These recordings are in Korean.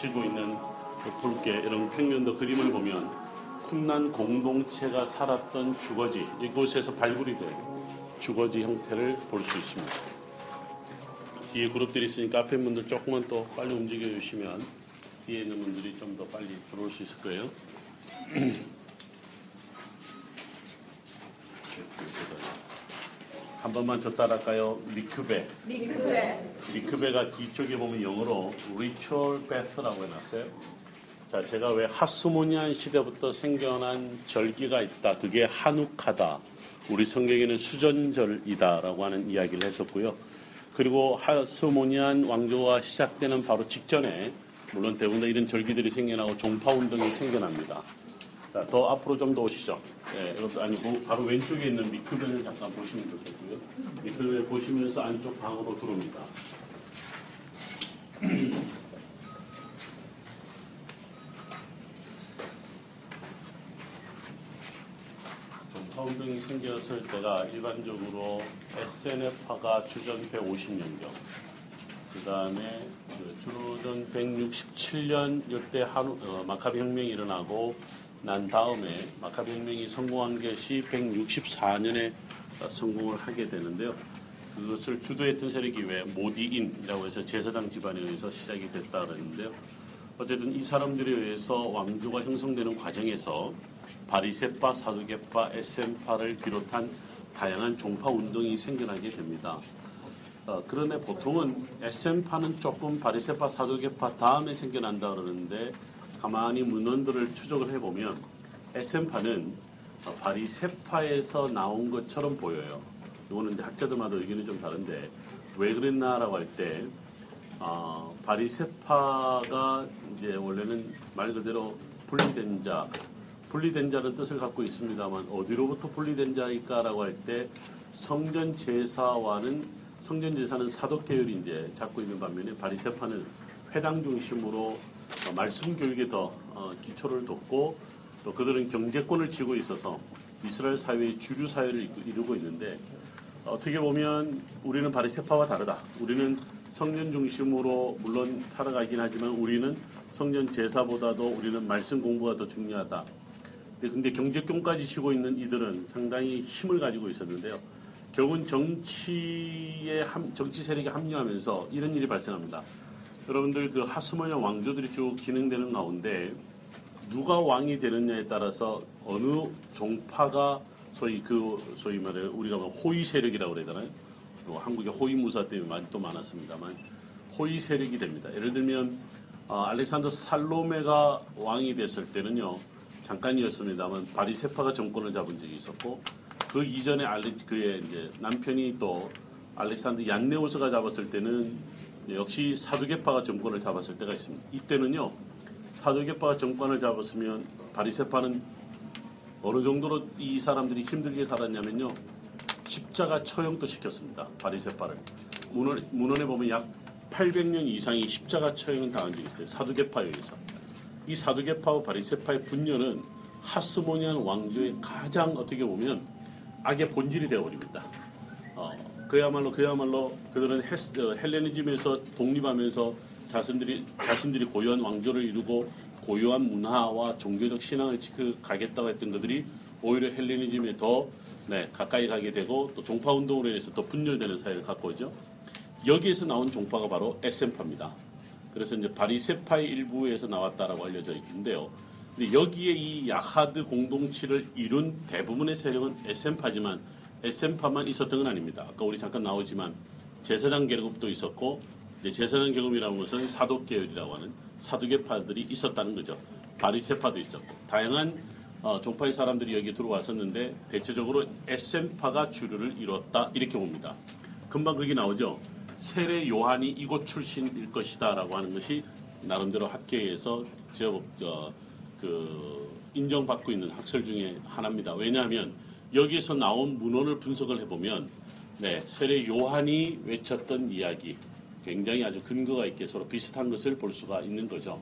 치고 있는 그 붉게 이런 평면도 그림을 보면 쿰난 공동체가 살았던 주거지 이곳에서 발굴이 된 주거지 형태를 볼 수 있습니다. 뒤에 그룹들이 있으니까 앞에 분들 조금만 또 빨리 움직여 주시면 뒤에 있는 분들이 좀 더 빨리 들어올 수 있을 거예요. 한 번만 더 따라할까요? 미크베. 미크베 미크베가 뒤쪽에 보면 영어로 ritual bath라고 해놨어요. 자, 제가 왜 하스모니안 시대부터 생겨난 절기가 있다. 그게 하누카다. 우리 성경에는 수전절이다라고 하는 이야기를 했었고요. 그리고 하스모니안 왕조가 시작되는 바로 직전에 물론 대부분 이런 절기들이 생겨나고 종파 운동이 생겨납니다. 자, 더 앞으로 좀 더 오시죠. 예, 여러분 아니 뭐 바로 왼쪽에 있는 미크베를 잠깐 보시면 좋겠고요. 미크벤 보시면서 안쪽 방으로 들어옵니다. 운동이 생겼을 때가 일반적으로 SNF파가 주전 150년경, 그 다음에 주로전 167년 이때 한우 어, 마카비 혁명이 일어나고 난 다음에 마카비 혁명이 성공한 것이 164년에 성공을 하게 되는데요. 그것을 주도했던 세력이 왜 모디인이라고 해서 제사장 집안에 의해서 시작이 됐다 그러는데요. 어쨌든 이 사람들에 의해서 왕조가 형성되는 과정에서 바리세파, 사두개파, 에센파를 비롯한 다양한 종파 운동이 생겨나게 됩니다. 어, 그런데 보통은 에센파는 조금 바리세파, 사두개파 다음에 생겨난다 그러는데 가만히 문헌들을 추적을 해보면 에센파는 바리세파에서 나온 것처럼 보여요. 이거는 학자들마다 의견이 좀 다른데 왜 그랬나라고 할때 어, 바리세파가 이제 원래는 말 그대로 분리된 자, 분리된 자는 뜻을 갖고 있습니다만 어디로부터 분리된 자일까라고 할 때 성전 제사와는 성전 제사는 사독 계열이 이제 잡고 있는 반면에 바리세파는 회당 중심으로 어, 말씀 교육에 더 어, 기초를 뒀고 또 그들은 경제권을 쥐고 있어서 이스라엘 사회의 주류 사회를 이루고 있는데 어떻게 보면 우리는 바리세파와 다르다. 우리는 성전 중심으로 물론 살아가긴 하지만 우리는 성전 제사보다도 우리는 말씀 공부가 더 중요하다. 근데, 경제권까지 쥐고 있는 이들은 상당히 힘을 가지고 있었는데요. 결국은 정치의 함- 정치 세력이 합류하면서 이런 일이 발생합니다. 여러분들 그 하스모니아 왕조들이 쭉 진행되는 가운데 누가 왕이 되느냐에 따라서 어느 종파가 소위 그 소위 말해 우리가 뭐 호위 세력이라고 되나요? 뭐 한국의 호위 무사 때문에 많이 또 많았습니다만 호위 세력이 됩니다. 예를 들면 어, 알렉산더 살로메가 왕이 됐을 때는요 잠깐이었습니다만 바리세파가 정권을 잡은 적이 있었고 그 이전에 알레 그의 이제 남편이 또 알렉산더 얀네오스가 잡았을 때는 역시 사두개파가 정권을 잡았을 때가 있습니다. 이때는요 사두개파가 정권을 잡았으면 바리세파는 어느 정도로 이 사람들이 힘들게 살았냐면요 십자가 처형도 시켰습니다. 바리세파를 문헌, 문헌에 보면 약 800년 이상이 십자가 처형을 당한 적이 있어요. 사두개파에 의해서. 이 사두개파와 바리세파의 분열은 하스모니안 왕조의 가장 어떻게 보면 악의 본질이 되어버립니다. 어, 그야말로 그야말로 그들은 헬, 어, 헬레니즘에서 독립하면서 자신들이 자신들이 고유한 왕조를 이루고 고유한 문화와 종교적 신앙을 지켜 가겠다고 했던 그들이 오히려 헬레니즘에 더 네, 가까이 가게 되고 또 종파 운동으로 인해서 더 분열되는 사회를 갖고 오죠. 여기에서 나온 종파가 바로 에센파입니다. 그래서 이제 바리세파의 일부에서 나왔다라고 알려져 있는데요. 근데 여기에 이 야하드 공동체를 이룬 대부분의 세력은 에센파지만 에센파만 있었던 건 아닙니다. 아까 우리 잠깐 나오지만 제사장 계급도 있었고 이제 제사장 계급이라는 것은 사독 계열이라고 하는 사두개파들이 있었다는 거죠. 바리세파도 있었고 다양한 어, 종파의 사람들이 여기 들어왔었는데 대체적으로 에센파가 주류를 이뤘다 이렇게 봅니다. 금방 그게 나오죠. 세례 요한이 이곳 출신일 것이다 라고 하는 것이 나름대로 학계에서 제법 어, 그 인정받고 있는 학설 중에 하나입니다. 왜냐하면 여기에서 나온 문헌을 분석을 해보면 네, 세례 요한이 외쳤던 이야기 굉장히 아주 근거가 있게 서로 비슷한 것을 볼 수가 있는 거죠.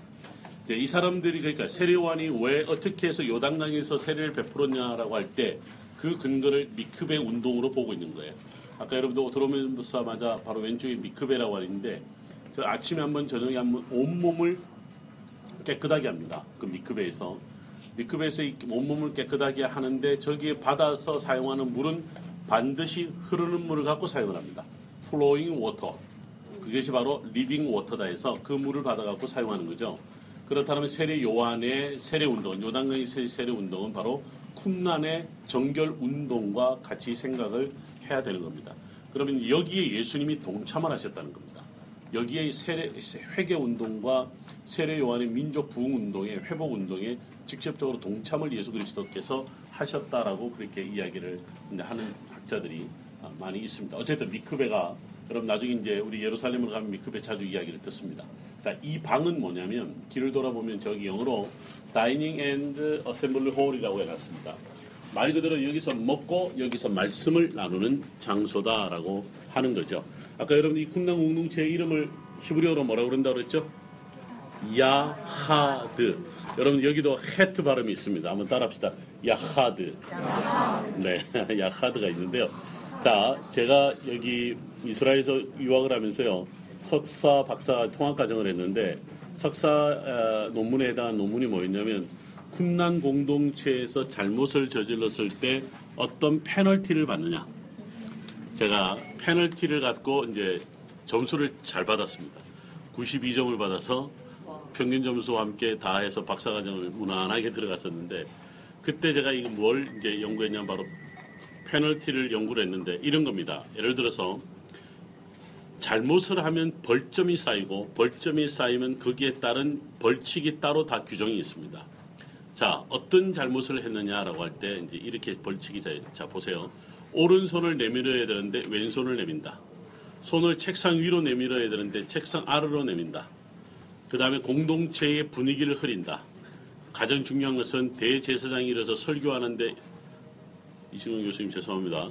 네, 이 사람들이 그러니까 세례 요한이 왜 어떻게 해서 요단강에서 세례를 베풀었냐라고 할 때 그 근거를 미크베 운동으로 보고 있는 거예요. 아까 여러분들 들어오면서마자 바로 왼쪽에 미크베라고 하는데 저 아침에 한번 저녁에 한번 온몸을 깨끗하게 합니다. 그 미크베에서 미크베에서 이 온몸을 깨끗하게 하는데 저기에 받아서 사용하는 물은 반드시 흐르는 물을 갖고 사용을 합니다. flowing water. 그것이 바로 living water다 해서 그 물을 받아갖고 사용하는 거죠. 그렇다면 세례 요한의 세례 운동, 요단강의 세- 세례 운동은 바로 쿰란의 정결 운동과 같이 생각을 해야 되는 겁니다. 그러면 여기에 예수님이 동참을 하셨다는 겁니다. 여기에 세례, 회개 운동과 세례 요한의 민족 부흥 운동에 회복 운동에 직접적으로 동참을 예수 그리스도께서 하셨다라고 그렇게 이야기를 하는 학자들이 아, 많이 있습니다. 어쨌든 미크베가 여러분 나중에 이제 우리 예루살렘을 가면 미크베 자주 이야기를 듣습니다. 자, 이 방은 뭐냐면 길을 돌아보면 저기 영어로 dining and assembly hall이라고 해놨습니다. 말 그대로 여기서 먹고 여기서 말씀을 나누는 장소다라고 하는 거죠. 아까 여러분 이 쿰랑 공동체의 이름을 히브리어로 뭐라고 그런다고 그랬죠? 야하드. 여러분 여기도 헤트 발음이 있습니다. 한번 따라합시다. 야하드. 네, 야하드가 있는데요. 자, 제가 여기 이스라엘에서 유학을 하면서요. 석사, 박사 통합 과정을 했는데 석사 어, 논문에 해당한 논문이 뭐였냐면 쿰란 공동체에서 잘못을 저질렀을 때 어떤 페널티를 받느냐. 제가 페널티를 갖고 이제 점수를 잘 받았습니다. 92점을 받아서 평균 점수와 함께 다 해서 박사과정을 무난하게 들어갔었는데 그때 제가 이뭘 이제 연구했냐면 바로 페널티를 연구를 했는데 이런 겁니다. 예를 들어서 잘못을 하면 벌점이 쌓이고 벌점이 쌓이면 거기에 따른 벌칙이 따로 다 규정이 있습니다. 자, 어떤 잘못을 했느냐라고 할 때 이제 이렇게 벌칙이 자, 자 보세요. 오른손을 내밀어야 되는데 왼손을 내민다. 손을 책상 위로 내밀어야 되는데 책상 아래로 내민다. 그 다음에 공동체의 분위기를 흐린다. 가장 중요한 것은 대제사장이 일어서 설교하는데 이승훈 교수님 죄송합니다.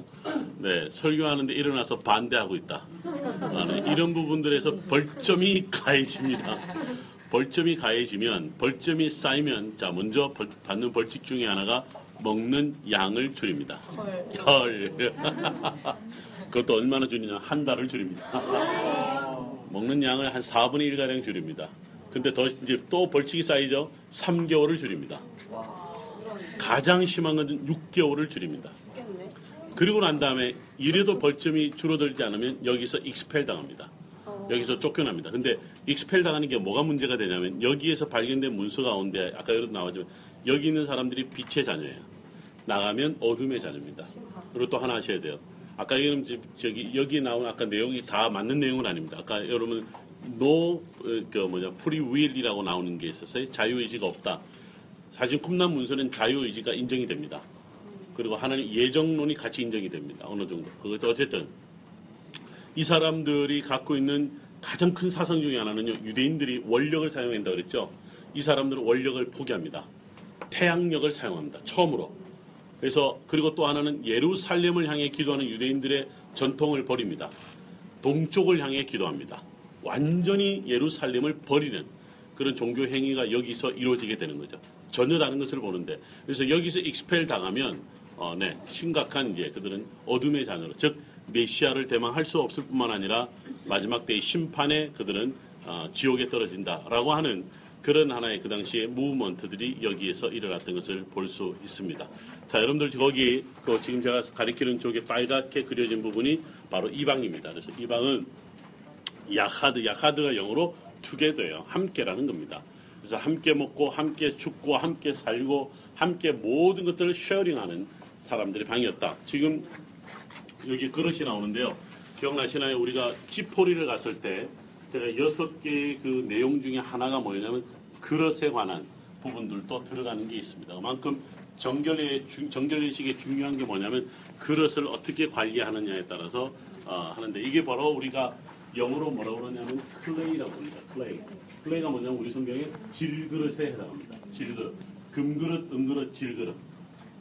네, 설교하는데 일어나서 반대하고 있다. 이런 부분들에서 벌점이 가해집니다. 벌점이 가해지면 벌점이 쌓이면 자 먼저 벌- 받는 벌칙 중에 하나가 먹는 양을 줄입니다. 헐. 그것도 얼마나 줄이냐 한 달을 줄입니다. 먹는 양을 한 4분의 1 가량 줄입니다. 근데 더 이제 또 벌칙이 쌓이죠. 3개월을 줄입니다. 가장 심한 건 6개월을 줄입니다. 그리고 난 다음에 이래도 벌점이 줄어들지 않으면 여기서 expel 당합니다. 여기서 쫓겨납니다. 근데 expel 당하는 게 뭐가 문제가 되냐면 여기에서 발견된 문서 가운데 아까 여기도 나왔지만 여기 있는 사람들이 빛의 자녀예요. 나가면 어둠의 자녀입니다. 그리고 또 하나 하셔야 돼요. 아까 이제 저기 여기 나온 아까 내용이 다 맞는 내용은 아닙니다. 아까 여러분 no 어, 그 뭐냐 free will이라고 나오는 게 있었어요. 자유 의지가 없다. 사실 쿰란 문서는 자유 의지가 인정이 됩니다. 그리고 하나님 예정론이 같이 인정이 됩니다. 어느 정도. 그것도 어쨌든 이 사람들이 갖고 있는 가장 큰 사상 중에 하나는요. 유대인들이 월력을 사용한다 그랬죠. 이 사람들은 월력을 포기합니다. 태양력을 사용합니다. 처음으로. 그래서 그리고 또 하나는 예루살렘을 향해 기도하는 유대인들의 전통을 버립니다. 동쪽을 향해 기도합니다. 완전히 예루살렘을 버리는 그런 종교 행위가 여기서 이루어지게 되는 거죠. 전혀 다른 것을 보는데 그래서 여기서 expel 당하면 어, 네, 심각한 이제 그들은 어둠의 자녀로 즉 메시아를 대망할 수 없을 뿐만 아니라 마지막 때의 심판에 그들은 어, 지옥에 떨어진다라고 하는 그런 하나의 그 당시의 무브먼트들이 여기에서 일어났던 것을 볼 수 있습니다. 자, 여러분들 거기 그 지금 제가 가리키는 쪽에 빨갛게 그려진 부분이 바로 이 방입니다. 그래서 이 방은 야하드, 야하드가 영어로 투게더예요. 함께라는 겁니다. 그래서 함께 먹고 함께 죽고 함께 살고 함께 모든 것들을 쉐어링하는 사람들의 방이었다. 지금 여기 그릇이 나오는데요. 기억나시나요? 우리가 지포리를 갔을 때 제가 여섯 개의 그 내용 중에 하나가 뭐냐면 그릇에 관한 부분들도 들어가는 게 있습니다. 그만큼 정결의 중- 정결의식의 중요한 게 뭐냐면 그릇을 어떻게 관리하느냐에 따라서 어, 하는데 이게 바로 우리가 영어로 뭐라고 그러냐면 clay라고 합니다. clay. clay가 뭐냐면 우리 성경에 질그릇에 해당합니다. 질그릇. 금그릇, 은그릇, 질그릇.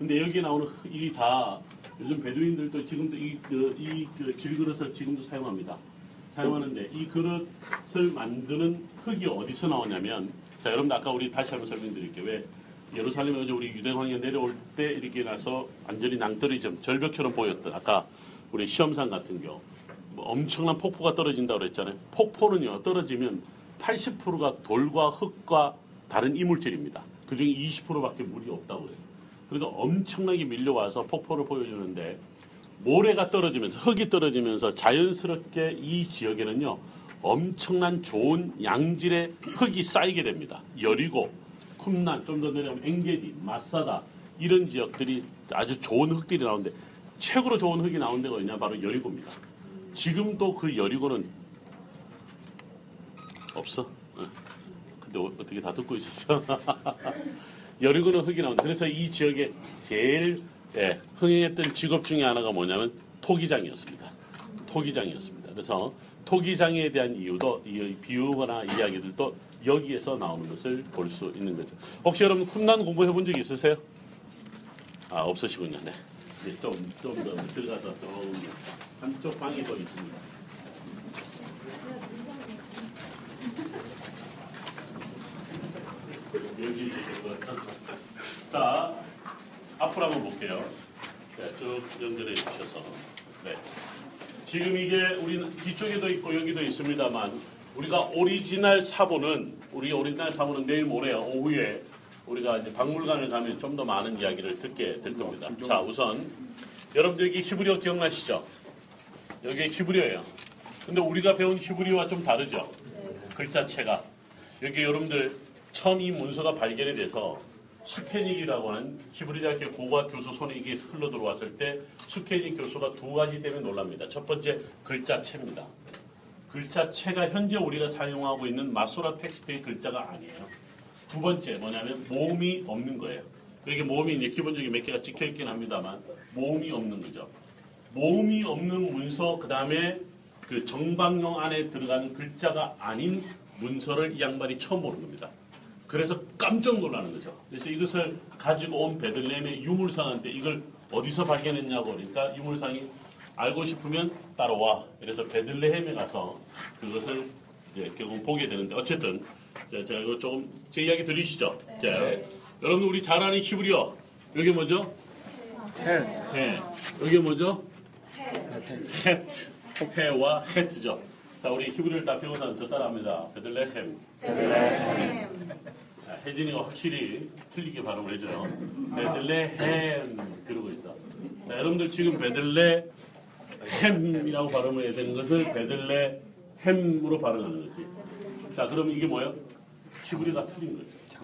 근데 여기 나오는 이 다 요즘 베두인들도 지금도 이, 그, 이 그 질그릇을 지금도 사용합니다. 사용하는데 이 그릇을 만드는 흙이 어디서 나오냐면 자 여러분들 아까 우리 다시 한번 설명드릴게요. 왜 예루살렘에 어제 우리 유대왕이 내려올 때 이렇게 나서 완전히 낭떠러지 점 절벽처럼 보였던 아까 우리 시험상 같은 경우 뭐 엄청난 폭포가 떨어진다고 그랬잖아요. 폭포는요 떨어지면 80%가 돌과 흙과 다른 이물질입니다. 그중에 20%밖에 물이 없다고 그래요. 그러니까 엄청나게 밀려와서 폭포를 보여주는데 모래가 떨어지면서 흙이 떨어지면서 자연스럽게 이 지역에는요 엄청난 좋은 양질의 흙이 쌓이게 됩니다. 여리고, 쿰난, 좀 더 내려가면 엥게디, 마사다 이런 지역들이 아주 좋은 흙들이 나오는데 최고로 좋은 흙이 나온 데가 어디냐 바로 여리고입니다. 지금도 그 여리고는 없어. 어. 근데 어- 어떻게 다 듣고 있었어? 여리고는 흙이 나온다. 그래서 이 지역에 제일 예, 흥행했던 직업 중에 하나가 뭐냐면 토기장이었습니다. 토기장이었습니다. 그래서 토기장에 대한 이유도 이 비유거나 이야기들도 여기에서 나오는 것을 볼 수 있는 거죠. 혹시 여러분 쿰난 공부해 본 적 있으세요? 아 없으시군요. 네. 좀좀 더 들어가서 좀 한쪽 방이 더 있습니다. 여기. 자 앞으로 한번 볼게요. 네, 쭉 연결해 주셔서. 네. 지금 이게 우리 뒤쪽에도 있고 여기도 있습니다만 우리가 오리지널 사본은 우리 오리지널 사본은 내일 모레 오후에 우리가 이제 박물관을 가면 좀 더 많은 이야기를 듣게 될 겁니다. 자 우선 여러분들 여기 히브리어 기억나시죠? 여기 히브리어예요. 근데 우리가 배운 히브리어와 좀 다르죠? 글자체가 여기 여러분들 처음 이 문서가 발견이 돼서 수케닉이라고 하는 히브리 대학교 고고학 교수 손에 이게 흘러 들어왔을 때 수케닉 교수가 두 가지 때문에 놀랍니다. 첫 번째 글자체입니다. 글자체가 현재 우리가 사용하고 있는 마소라 텍스트의 글자가 아니에요. 두 번째 뭐냐면 모음이 없는 거예요. 여기 모음이 이제 기본적인 몇 개가 찍혀 있긴 합니다만 모음이 없는 거죠. 모음이 없는 문서 그 다음에 그 정방용 안에 들어가는 글자가 아닌 문서를 이 양반이 처음 보는 겁니다. 그래서 깜짝 놀라는 거죠. 그래서 이것을 가지고 온 베들레헴의 유물상한테 이걸 어디서 발견했냐고 그러니까 유물상이 알고 싶으면 따라와. 그래서 베들레헴에 가서 그것을 이제 결국 보게 되는데 어쨌든 자, 제가 이거 조금 제 이야기 들리시죠? 자, 여러분 우리 잘 아는 히브리어 여기 뭐죠? 헬, 해. 여기 뭐죠? 헤트. 해와 헤트죠. 자, 우리 히브리를 다 배우면 저 따라합니다. 베들레헴. 아, 혜진이가 확실히 틀리게 발음을 해줘요. 베들레헴 그러고 있어. 자, 여러분들 지금 베들레헴이라고 발음을 해야 되는 것을 베들레헴으로 발음하는 거지. 자, 그럼 이게 뭐예요? 히브리가 틀린 거죠. 자,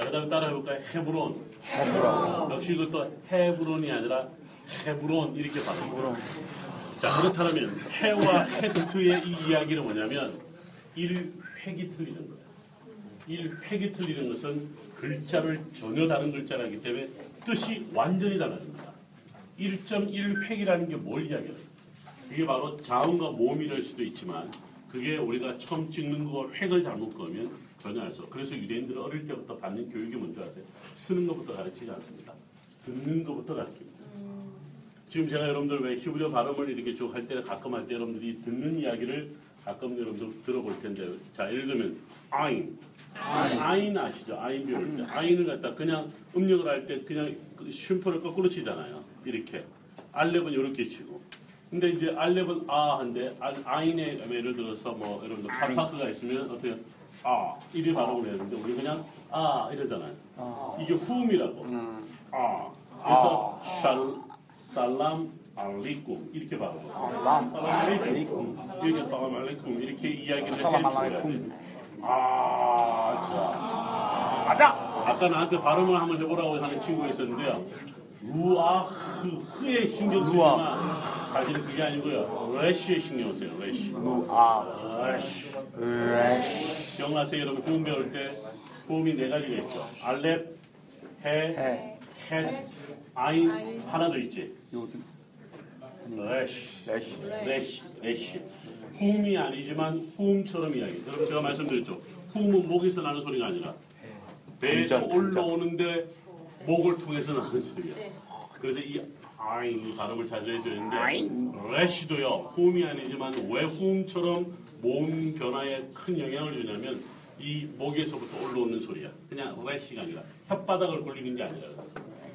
그 다음에 따라해볼까요? 헤브론. 헤브론, 역시 이것도 헤브론이 아니라 헤브론 이렇게 발음해요. 자, 그렇다면 해와 헤트의 이 이야기는 뭐냐면 일획이 틀리는 거예요. 일획이 틀리는 것은 글자를 전혀 다른 글자라기 때문에 뜻이 완전히 달라집니다. 1.1획이라는 게 뭘 이야기해요? 그게 바로 자음과 모음이랄 수도 있지만 그게 우리가 처음 찍는 거 획을 잘못 그으면 전혀 알 수 없어. 그래서 유대인들은 어릴 때부터 받는 교육이 뭔지 아세요? 쓰는 것부터 가르치지 않습니다. 듣는 것부터 가르칩니다. 지금 제가 여러분들 왜 히브리어 발음을 이렇게 쭉 할 때 가끔 할 때 여러분들이 듣는 이야기를 가끔 여러분들 들어볼 텐데 자 예를 들면 아인 아인 아시죠? 아인 때 아인을 갖다 그냥 음력을 할 때 그냥 그 쉼표를 거꾸로 치잖아요. 이렇게 알렙은 이렇게 치고 근데 이제 알렙은 아 한데 아- 아인에 예를 들어서 뭐 여러분들 파타크가 있으면 어떻게 아 이리 발음을 해야 되는데 우리 그냥 아 이러잖아요. 아, 이게 후음이라고. 음, 아. 그래서 샬 살람 알리쿰 이렇게 해요. 살람, 이렇게 살람 알리쿰 이렇게 이야기를. 돼. 아, 자. 맞아. 아까 나한테 발음을 한번 해보라고 하는 친구가 있었는데요. 루아흐 흐에 신경 쓰지만 사실은 그게 아니고요. 레시에 신경 써요. 레시. 루아, 레시. 레시, 기억나세요? 여러분 구음 배울 때 구음이 네 가지가 있죠. 알렙, 해, 해, 헷, 아인 하나 더 있지. 요드, 레시. 레시, 레시, 레시. 후음이 아니지만 후음처럼 이야기. 여러분 제가 말씀드렸죠. 후음은 목에서 나는 소리가 아니라 배에서. 올라오는데 목을 통해서 나는 소리야. 그래서 이 아인 발음을 자주 해줘야 되는데 레시도요. 후음이 아니지만 왜 후음처럼 모음 변화에 큰 영향을 주냐면 이 목에서부터 올라오는 소리야. 그냥 레시가 아니라 혓바닥을 굴리는 게 아니라.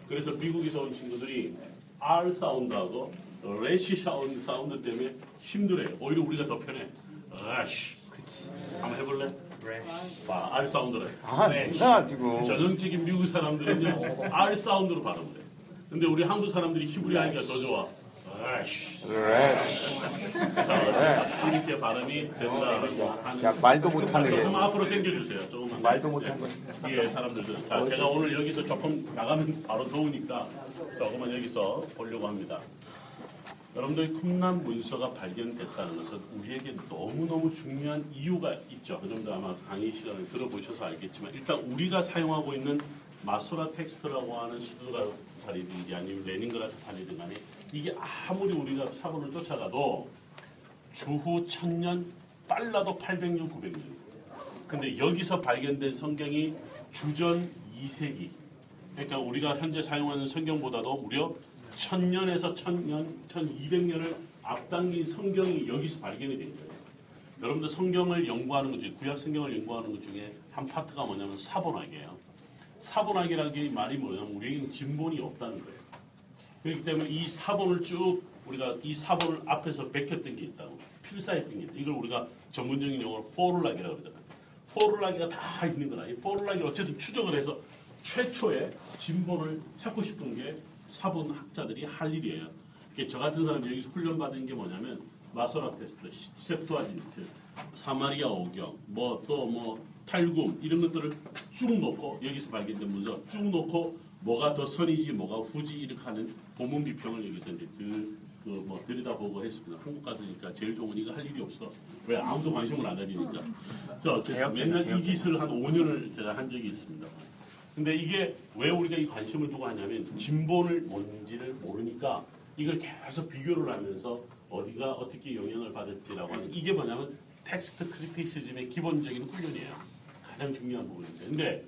그래서 미국에서 온 친구들이 R 사운드하고 레시 사운드, 사운드 때문에 힘들어요. 오히려 우리가 더 편해. 레시. 한번 해볼래? 봐, R 사운드로 해. 아, Rash. 나가지고. 전형적인 미국 사람들은요 R 사운드로 발음을 해. 근데 우리 한국 사람들이 히브리 하니까 더 좋아. 자, 이렇게 발음이 된다라고 하는. 야, 말도 못하는 게. 조금 앞으로 당겨주세요. 조금만. 말도 못한 거. 예, 사람들도. 자, 제가 오늘 여기서 조금 나가면 바로 더우니까 조금만 여기서 보려고 합니다. 여러분들 쿰란 문서가 발견됐다는 것은 우리에게 너무너무 중요한 이유가 있죠. 여러분들 아마 강의 시간을 들어보셔서 알겠지만 일단 우리가 사용하고 있는 마소라 텍스트라고 하는 슈투트가르트 판이든지 아니면 레닌그라드 판이든 간에 이게 아무리 우리가 사본을 쫓아가도 주후 천년 빨라도 800년, 900년. 근데 여기서 발견된 성경이 주전 2세기. 그러니까 우리가 현재 사용하는 성경보다도 무려 1000년에서 1000년, 1200년을 앞당긴 성경이 여기서 발견이 된 거예요. 여러분들 성경을 연구하는 것 중에, 구약 성경을 연구하는 것 중에 한 파트가 뭐냐면 사본학이에요. 사본학이라는 게 말이 뭐냐면 우리에게는 진본이 없다는 거예요. 그렇기 때문에 이 사본을 쭉 우리가 이 사본을 앞에서 베꼈던 게 있다고 필사했던 게 있다. 이걸 우리가 전문적인 용어로 포룰락이라고 그러잖아요. 포룰락이가 다 있는 거라. 이 포룰락이 어쨌든 추적을 해서 최초의 진본을 찾고 싶은 게 사본 학자들이 할 일이에요. 저 같은 사람이 여기서 훈련받은 게 뭐냐면 마소라 테스트, 세프토아진트, 사마리아 오경, 뭐또뭐 탈굼 이런 것들을 쭉 놓고 여기서 발견된 문서 쭉 놓고 뭐가 더 선이지 뭐가 후지 이렇게 하는 고문 비평을 여기서 이제 들, 그뭐 들여다보고 했습니다. 한국 가서니까 제일 좋은 건 이거 할 일이 없어. 왜 아무도 관심을 안 가지니까. 저 맨날 이 짓을 한 5년을 제가 한 적이 있습니다. 근데 이게 왜 우리가 이 관심을 두고 하냐면 진본을 뭔지를 모르니까 이걸 계속 비교를 하면서 어디가 어떻게 영향을 받을지라고 하는 이게 뭐냐면 텍스트 크리티시즘의 기본적인 훈련이에요. 가장 중요한 부분인데. 근데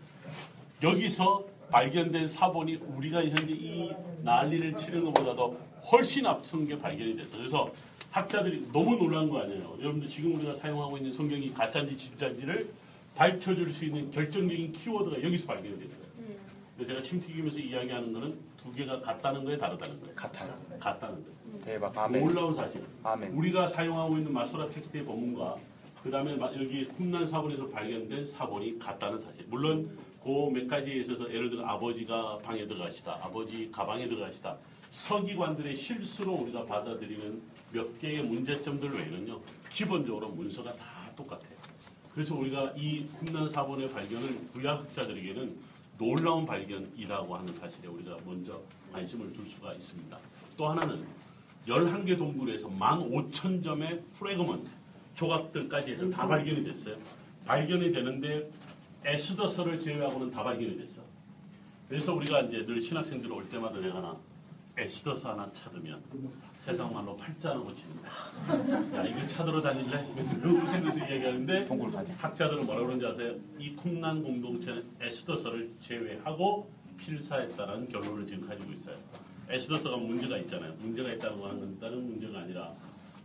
여기서 발견된 사본이 우리가 현재 이 난리를 치는 것보다도 훨씬 앞선 게 발견이 됐어요. 그래서 학자들이 너무 놀란 거 아니에요. 여러분들 지금 우리가 사용하고 있는 성경이 가짜인지 진짜인지를 밝혀줄 수 있는 결정적인 키워드가 여기서 발견이 된 거예요. 근데 제가 침 튀기면서 이야기하는 거는 두 개가 같다는 거에 다르다는 거예요. 같아요. 같다는 거예요. 대박. 아멘. 놀라운 사실. 아멘. 우리가 사용하고 있는 마소라 텍스트의 본문과 그 다음에 여기 쿰란 사본에서 발견된 사본이 같다는 사실. 물론 그 몇 가지에 있어서 예를 들어 아버지가 방에 들어가시다, 아버지 가방에 들어가시다. 서기관들의 실수로 우리가 받아들이는 몇 개의 문제점들 외에는요, 기본적으로 문서가 다 똑같아요. 그래서 우리가 이 쿰란 사본의 발견을 구약학자들에게는 놀라운 발견이라고 하는 사실에 우리가 먼저 관심을 둘 수가 있습니다. 또 하나는 11개 동굴에서 15,000점의 fragment, 조각들까지 해서 다 발견이 됐어요. 발견이 되는데 에스더서를 제외하고는 다 발견이 됐어. 그래서 우리가 이제 늘 신학생들 올 때마다 내가 나 에스더서 하나 찾으면 세상 말로 팔자나 고치는다. 야 이거 찾으러 다닐래? 그 웃으면서 동굴 가자. 학자들은 뭐라 그러는지 아세요? 이 쿰란 공동체는 에스더서를 제외하고 필사했다는 결론을 지금 가지고 있어요. 에스더서가 문제가 있잖아요. 문제가 있다는 거는 다른 문제가 아니라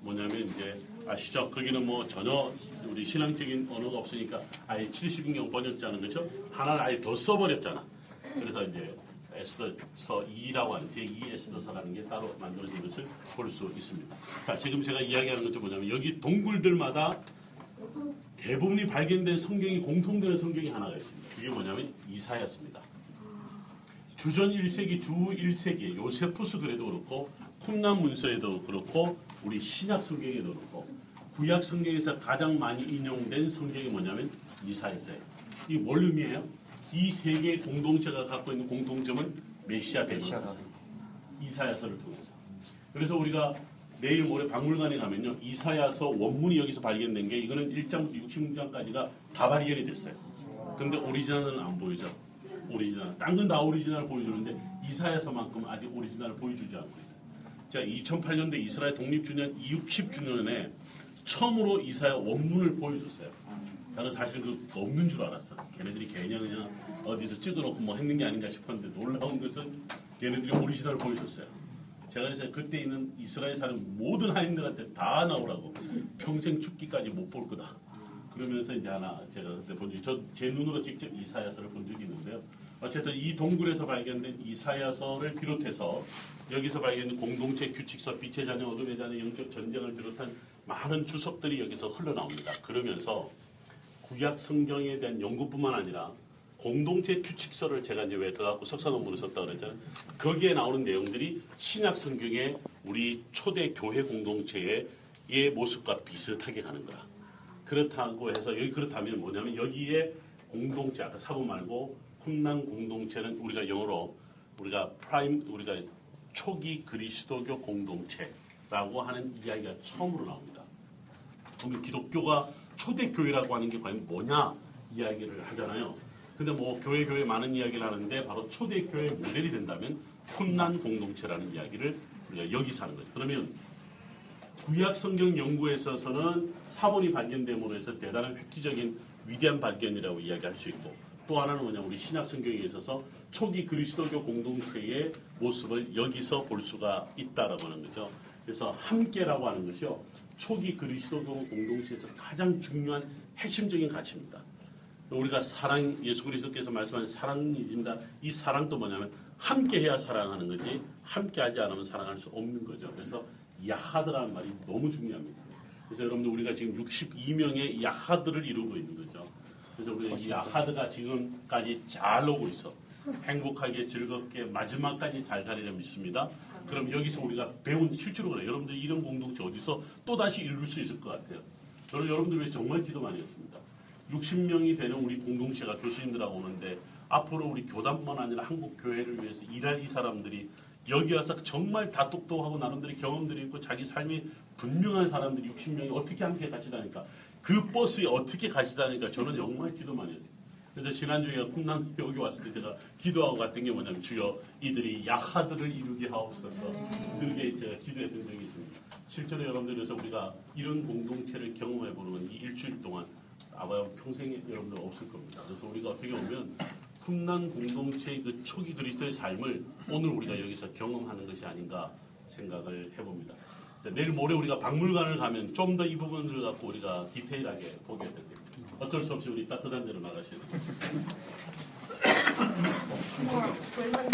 뭐냐면 이제 아시죠? 거기는 뭐 전혀 우리 신앙적인 언어가 없으니까 아예 70인경 번역자는 그죠? 하나를 아예 더 써버렸잖아. 그래서 이제 에스더서 2라고 하는 제2 에스더서라는 게 따로 만들어진 것을 볼 수 있습니다. 자, 지금 제가 이야기하는 것은 뭐냐면 여기 동굴들마다 대부분이 발견된 성경이 공통되는 성경이 하나가 있습니다. 그게 뭐냐면 이사야입니다. 주전 1세기, 주 1세기 요세푸스 글에도 그렇고 쿰란 문서에도 그렇고 우리 신약 성경에도 그렇고 구약 성경에서 가장 많이 인용된 성경이 뭐냐면 이사야서예요. 이 원룸이에요. 이 세 개의 공동체가 갖고 있는 공통점은 메시아. 대변자 이사야서를 통해서. 그래서 우리가 내일 모레 박물관에 가면요. 이사야서 원문이 여기서 발견된 게 이거는 1장부터 66장까지가 다 발견이 됐어요. 근데 오리지널은 안 보이죠. 오리지널. 딴 건 다 오리지널 보여주는데 이사야서만큼 아직 오리지널을 보여주지 않고 있어요. 자, 2008년대 이스라엘 독립주년 60주년에 처음으로 이사야 원문을 보여줬어요. 나는 사실 그 없는 줄 알았어. 걔네들이 개냐 그냥 어디서 찍어놓고 뭐 했는 게 아닌가 싶었는데 놀라운 것은 걔네들이 오리지널을 보여줬어요. 제가 그래서 그때 있는 이스라엘 사는 모든 하인들한테 다 나오라고 평생 죽기까지 못 볼 거다. 그러면서 이제 하나 제가 그때 본 적이 저제 눈으로 직접 이사야서를 본 적이 있는데요. 어쨌든 이 동굴에서 발견된 이사야서를 비롯해서 여기서 발견된 공동체 규칙서, 빛의 자녀, 어둠의 자녀, 영적 전쟁을 비롯한 많은 주석들이 여기서 흘러나옵니다. 그러면서 구약 성경에 대한 연구뿐만 아니라 공동체 규칙서를 제가 이제 왜 그갖고 석사 논문을 썼다 그랬잖아요. 거기에 나오는 내용들이 신약 성경의 우리 초대 교회 공동체의 의 모습과 비슷하게 가는 거라. 그렇다고 해서 여기 그렇다면 뭐냐면 여기에 공동체 아까 사부 말고 쿰란 공동체는 우리가 영어로 우리가 prime 우리가 초기 그리스도교 공동체라고 하는 이야기가 처음으로 나옵니다. 그러면 기독교가 초대 교회라고 하는 게 과연 뭐냐 이야기를 하잖아요. 근데 뭐 교회 교회 많은 이야기를 하는데 바로 초대 교회 모델이 된다면 쿰란 공동체라는 이야기를 우리가 여기서 하는 거죠. 그러면 구약 성경 연구에 있어서는 사본이 발견됨으로 해서 대단한 획기적인 위대한 발견이라고 이야기할 수 있고 또 하나는 뭐냐 우리 신약 성경에 있어서 초기 그리스도교 공동체의 모습을 여기서 볼 수가 있다라고 하는 거죠. 그래서 함께라고 하는 것이요 초기 그리스도교 공동체에서 가장 중요한 핵심적인 가치입니다. 우리가 사랑 예수 그리스도께서 말씀하신 사랑이집니다. 이 사랑도 뭐냐면 함께 해야 사랑하는 거지 함께 하지 않으면 사랑할 수 없는 거죠. 그래서 야하드라는 말이 너무 중요합니다. 그래서 여러분들 우리가 지금 62명의 야하드를 이루고 있는 거죠. 그래서 우리 이 야하드가 지금까지 잘 오고 있어. 행복하게 즐겁게 마지막까지 잘 가리려 믿습니다. 그럼 여기서 우리가 배운 실제로 그래. 여러분들 이런 공동체 어디서 또 다시 이룰 수 있을 것 같아요. 저는 여러분들 위해 정말 기도 많이 했습니다. 60명이 되는 우리 공동체가 교수님들하고 오는데 앞으로 우리 교단만 아니라 한국 교회를 위해서 일할 이 사람들이 여기 와서 정말 다 똑똑하고 나름대로 경험들이 있고 자기 삶이 분명한 사람들이 60명이 어떻게 함께 같이 다니까 그 버스에 어떻게 같이 다니까 저는 정말 기도 많이 했어요. 그래서 지난주에 쿰난 여기 왔을 때 제가 기도하고 갔던 게 뭐냐면 주여 이들이 야하들을 이루게 하옵소서 그렇게 제가 기도했던 적이 있습니다. 실제로 여러분들에서 우리가 이런 공동체를 경험해 보는 이 일주일 동안 아마 평생에 여러분들 없을 겁니다. 그래서 우리가 어떻게 보면 쿰난 공동체의 그 초기 그리스도의 삶을 오늘 우리가 여기서 경험하는 것이 아닌가 생각을 해봅니다. 자, 내일 모레 우리가 박물관을 가면 좀 더 이 부분을 갖고 우리가 디테일하게 보게 될 겁니다. 어쩔 수 없이 우리 따뜻한 데로 나가셔야 됩니다. 우와, 불만님